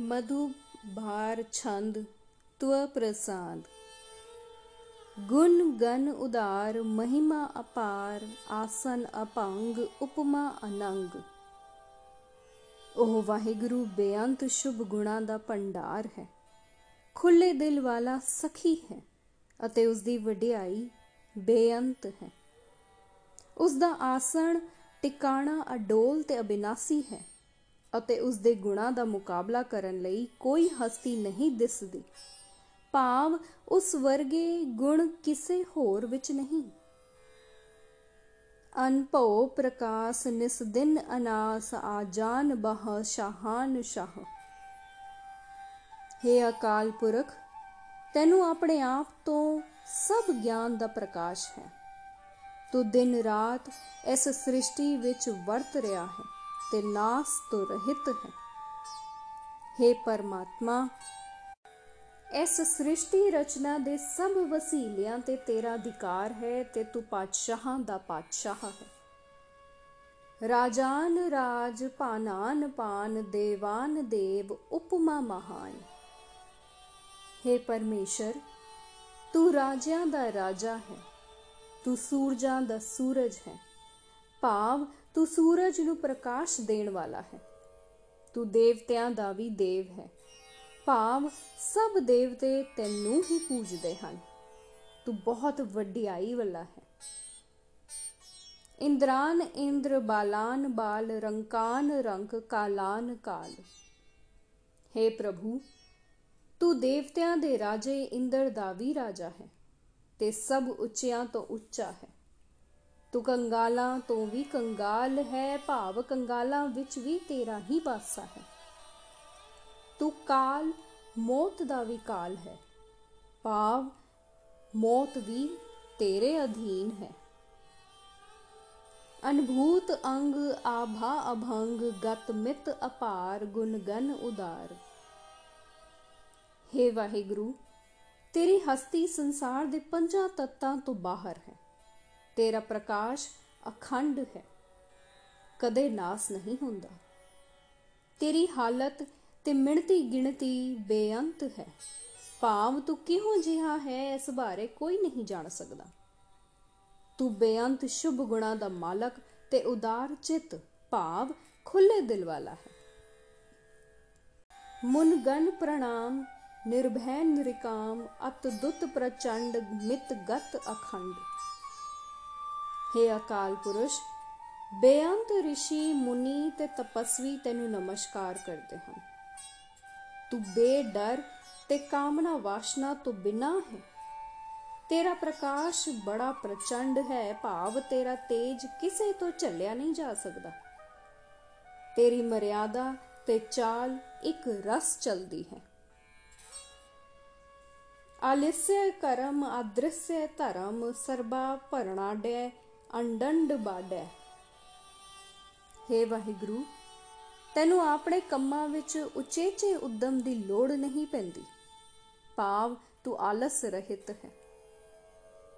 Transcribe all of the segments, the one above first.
ਮਧੂ ਭਾਰ ਛੰਦ ਤਵ ਪ੍ਰਸਾਦ। ਗੁਣ ਗਨ ਉਦਾਰ ਮਹਿਮਾ ਅਪਾਰ, ਆਸਨ ਅਪੰਗ ਉਪਮਾ ਅਨੰਗ। ਉਹ ਵਾਹਿਗੁਰੂ ਬੇਅੰਤ ਸ਼ੁਭ ਗੁਣਾਂ ਦਾ ਭੰਡਾਰ ਹੈ। ਖੁੱਲੇ ਦਿਲ ਵਾਲਾ ਸਖੀ ਹੈ ਅਤੇ ਉਸ ਦੀ ਵਡਿਆਈ ਬੇਅੰਤ ਹੈ। ਉਸ ਦਾ ਆਸਣ ਟਿਕਾਣਾ ਅਡੋਲ ਤੇ ਅਬਿਨਾਸੀ ਹੈ। ਅਤੇ ਉਸ ਦੇ ਗੁਣਾਂ ਦਾ ਮੁਕਾਬਲਾ ਕਰਨ ਲਈ ਕੋਈ ਹਸਤੀ ਨਹੀਂ ਦਿਸਦੀ। ਭਾਵ ਉਸ ਵਰਗੇ ਗੁਣ ਕਿਸੇ ਹੋਰ ਵਿੱਚ ਨਹੀਂ। ਅਨਭਉ ਪ੍ਰਕਾਸ਼ ਨਿਸ ਦਿਨ ਅਨਾਸ ਆ ਜਾਨ ਬਹ ਸ਼ਾਹਾਨ ਸ਼ਾਹ। हे ਅਕਾਲ ਪੁਰਖ, ਤੈਨੂੰ ਆਪਣੇ ਆਪ ਤੋਂ ਸਭ ਗਿਆਨ ਦਾ ਪ੍ਰਕਾਸ਼ ਹੈ। ਤੂੰ ਦਿਨ ਰਾਤ ਇਸ ਸ੍ਰਿਸ਼ਟੀ ਵਿੱਚ ਵਰਤ ਰਿਹਾ ਹੈ। ਤੇ ਨਾਸ ਤੋਂ ਰਹਿਤ ਹੈ। हे ਪਰਮਾਤਮਾ, ਇਸ ਸ੍ਰਿਸ਼ਟੀ ਰਚਨਾ ਦੇ ਸਭ ਵਸੀਲਿਆਂ ਤੇ ਤੇਰਾ ਅਧਿਕਾਰ ਹੈ ਤੇ ਤੂੰ ਪਾਤਸ਼ਾਹਾਂ ਦਾ ਪਾਤਸ਼ਾਹ ਹੈ। ਰਾਜਾਨ ਰਾਜ ਪਾਨਾਨ ਪਾਨ ਦੇਵਾਨ ਦੇਵ ਉਪਮਾ ਮਹਾਨ। हे ਪਰਮੇਸ਼ਰ, ਤੂੰ ਰਾਜਿਆਂ ਦਾ ਰਾਜਾ ਹੈ, ਤੂੰ ਸੂਰਜਾਂ ਦਾ ਸੂਰਜ ਹੈ। ਭਾਵ ਤੂੰ ਸੂਰਜ ਨੂੰ ਪ੍ਰਕਾਸ਼ ਦੇਣ ਵਾਲਾ ਹੈ। ਤੂੰ ਦੇਵਤਿਆਂ ਦਾ ਵੀ ਦੇਵ ਹੈ। ਭਾਵ ਸਭ ਦੇਵਤੇ ਤੈਨੂੰ ਹੀ ਪੂਜਦੇ ਹਨ। ਤੂੰ ਬਹੁਤ ਵੱਡਿਆਈ ਵਾਲਾ ਹੈ। ਇੰਦਰਾਨ ਇੰਦਰ ਬਾਲਾਨ ਬਾਲ ਰੰਕਾਨ ਰੰਕ ਕਾਲਾਨ ਕਾਲ। हे ਪ੍ਰਭੂ, ਤੂੰ ਦੇਵਤਿਆਂ ਦੇ ਰਾਜੇ ਇੰਦਰ ਦਾ ਵੀ ਰਾਜਾ ਹੈ ਤੇ ਸਭ ਉੱਚਿਆਂ ਤੋਂ ਉੱਚਾ ਹੈ। ਤੂੰ ਕੰਗਾਲਾਂ ਤੋਂ ਵੀ ਕੰਗਾਲ ਹੈ, ਭਾਵ ਕੰਗਾਲਾਂ ਵਿੱਚ ਵੀ ਤੇਰਾ ਹੀ ਵਾਸਾ ਹੈ। ਤੂੰ ਕਾਲ, ਮੌਤ ਦਾ ਵੀ ਕਾਲ ਹੈ। ਭਾਵ, ਮੌਤ ਵੀ ਤੇਰੇ ਅਧੀਨ ਹੈ। ਅਨਭੂਤ ਅੰਗ, ਆਭਾ ਅਭੰਗ, ਗਤ ਮਿਤ ਅਪਾਰ ਗੁਣ ਗਨ ਉਦਾਰ। हे ਵਾਹਿਗੁਰੂ, ਤੇਰੀ ਹਸਤੀ ਸੰਸਾਰ ਦੇ ਪੰਜਾਂ ਤੱਤਾਂ ਤੋਂ ਬਾਹਰ ਹੈ। ਤੇਰਾ ਪ੍ਰਕਾਸ਼ ਅਖੰਡ ਹੈ। ਕਦੇ ਨਾਸ ਨਹੀਂ ਹੁੰਦਾ। ਤੇਰੀ ਹਾਲਤ ਤੇ ਮਿਣਤੀ ਗਿਣਤੀ ਬੇਅੰਤ ਹੈ। ਭਾਵ ਤੂੰ ਕਿਹੋ ਜਿਹਾ ਹੈ, ਇਸ ਬਾਰੇ ਕੋਈ ਨਹੀਂ ਜਾਣ ਸਕਦਾ। ਤੂੰ ਬੇਅੰਤ ਸ਼ੁਭ ਗੁਣਾਂ ਦਾ ਮਾਲਕ ਤੇ ਉਦਾਰ ਚਿੱਤ, ਭਾਵ ਖੁੱਲੇ ਦਿਲ ਵਾਲਾ ਹੈ। ਮੁਨ ਗਨ ਪ੍ਰਣਾਮ, ਨਿਰਭੈ ਨਿਰਕਾਮ ਅਤ ਦੁੱਤ ਪ੍ਰਚੰਡ ਮਿਤ ਗਤ ਅਖੰਡ। हे ਅਕਾਲ ਪੁਰਸ਼ ਬੇਅੰਤ ઋષਿ ਮੁਨੀ ਤੇ ਤਪਸਵੀ ਤੈਨੂੰ ਨਮਸਕਾਰ ਕਰਦੇ ਹਨ ਤੂੰ ਬੇਡਰ ਤੇ ਕਾਮਨਾ ਵਾਸ਼ਨਾ ਤੋਂ ਬਿਨਾ ਹੈ ਤੇਰਾ ਪ੍ਰਕਾਸ਼ ਬੜਾ ਪ੍ਰਚੰਡ ਹੈ ਭਾਵ ਤੇਰਾ ਤੇਜ ਕਿਸੇ ਤੋਂ ਝੱਲਿਆ ਨਹੀਂ ਜਾ ਸਕਦਾ ਤੇਰੀ ਮਰਿਆਦਾ ਤੇ ਚਾਲ ਇੱਕ ਰਸ ਚਲਦੀ ਹੈ ਆਲਿਸਯ ਕਰਮ ਅਦ੍ਰਿਸਯ ਧਰਮ ਸਰਬਾ ਭਰਣਾਡੈ ਅੰਡੰਡ ਬਾਡੈ हे ਵਾਹਿਗੁਰੂ, ਤੈਨੂੰ ਆਪਣੇ ਕੰਮਾਂ ਵਿੱਚ ਉਚੇਚੇ ਉਦਮ ਦੀ ਲੋੜ ਨਹੀਂ ਪੈਂਦੀ। ਭਾਵ ਤੂੰ ਆਲਸ ਰਹਿਤ ਹੈ।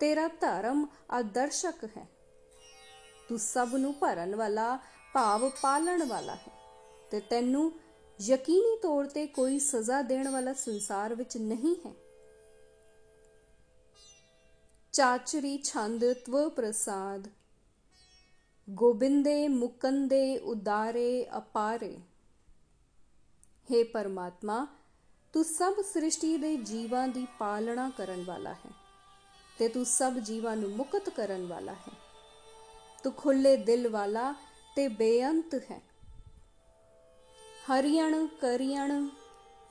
ਤੇਰਾ ਧਰਮ ਆਦਰਸ਼ਕ ਹੈ। ਤੂੰ ਸਭ ਨੂੰ ਭਰਨ ਵਾਲਾ, ਭਾਵ ਪਾਲਣ ਵਾਲਾ ਹੈ ਤੇ ਤੈਨੂੰ ਯਕੀਨੀ ਤੌਰ ਤੇ ਕੋਈ ਸਜ਼ਾ ਦੇਣ ਵਾਲਾ ਸੰਸਾਰ ਵਿੱਚ ਨਹੀਂ ਹੈ। ਚਾਚਰੀ ਛੰਦ ਤਵ ਪ੍ਰਸਾਦ। ਗੋਬਿੰਦੇ ਮੁਕੰਦੇ ਉਦਾਰੇ ਅਪਾਰੇ। हे ਪਰਮਾਤਮਾ, ਤੂੰ ਸਭ ਸ੍ਰਿਸ਼ਟੀ ਦੇ ਜੀਵਾਂ ਦੀ ਪਾਲਣਾ ਕਰਨ ਵਾਲਾ ਹੈ ਤੇ ਤੂੰ ਸਭ ਜੀਵਾਂ ਨੂੰ ਮੁਕਤ ਕਰਨ ਵਾਲਾ ਹੈ। ਤੂੰ ਖੁੱਲੇ ਦਿਲ ਵਾਲਾ ਤੇ ਬੇਅੰਤ ਹੈ। ਹਰਿਯਣ ਕਰਿਯਣ,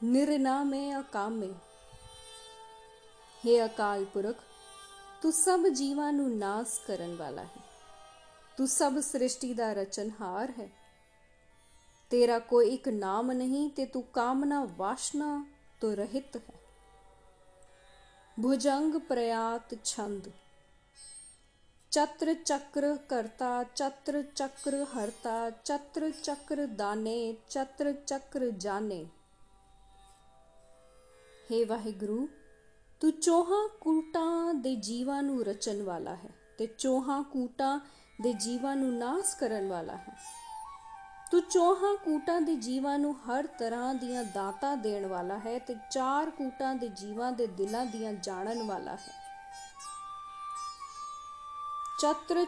ਨਿਰਨਾਮੇ ਅਕਾਮੇ। हे ਅਕਾਲ ਪੁਰਖ ਤੂੰ ਸਭ ਜੀਵਾਂ ਨੂੰ ਨਾਸ ਕਰਨ ਵਾਲਾ ਹੈ। ਤੂੰ ਸਭ ਸ੍ਰਿਸ਼ਟੀ ਦਾ ਰਚਨਹਾਰ ਹੈ। ਤੇਰਾ ਕੋਈ ਇੱਕ ਨਾਮ ਨਹੀਂ ਤੇ ਤੂੰ ਕਾਮਨਾ ਵਾਸ਼ਨਾ ਤੋਂ ਰਹਿਤ ਹੈ। ਭੁਜੰਗ ਪ੍ਰਯਾਤ ਛੰਦ। ਚਤਰ ਚੱਕਰ ਕਰਤਾ, ਚਤਰ ਚੱਕਰ ਹਰਤਾ, ਚਤਰ ਚੱਕਰ ਦਾਨੇ, ਚਤਰ ਚੱਕਰ ਜਾਣੇ हे ਵਾਹਿਗੁਰੂ ਤੂੰ ਚੋਹਾਂ ਕੂਟਾਂ ਦੇ ਜੀਵਾਂ ਨੂੰ ਰਚਣ ਵਾਲਾ ਹੈ ਤੇ ਚੋਹਾਂ ਕੂਟਾਂ ਦੇ ਜੀਵਾਂ ਨੂੰ ਨਾਸ ਕਰਨ ਵਾਲਾ ਹੈ। ਤੂੰ ਚੌਹਾਂ ਕੂਟਾਂ ਦੇ ਜੀਵਾਂ ਨੂੰ ਹਰ ਤਰ੍ਹਾਂ ਦੀਆਂ ਦਾਤਾਂ ਦੇਣ ਵਾਲਾ ਹੈ ਤੇ ਚਾਰ ਕੂਟਾਂ ਦੇ ਜੀਵਾਂ ਦੇ ਦਿਲਾਂ ਦੀਆਂ ਜਾਣਨ ਵਾਲਾ ਹੈ। ਚਤਰ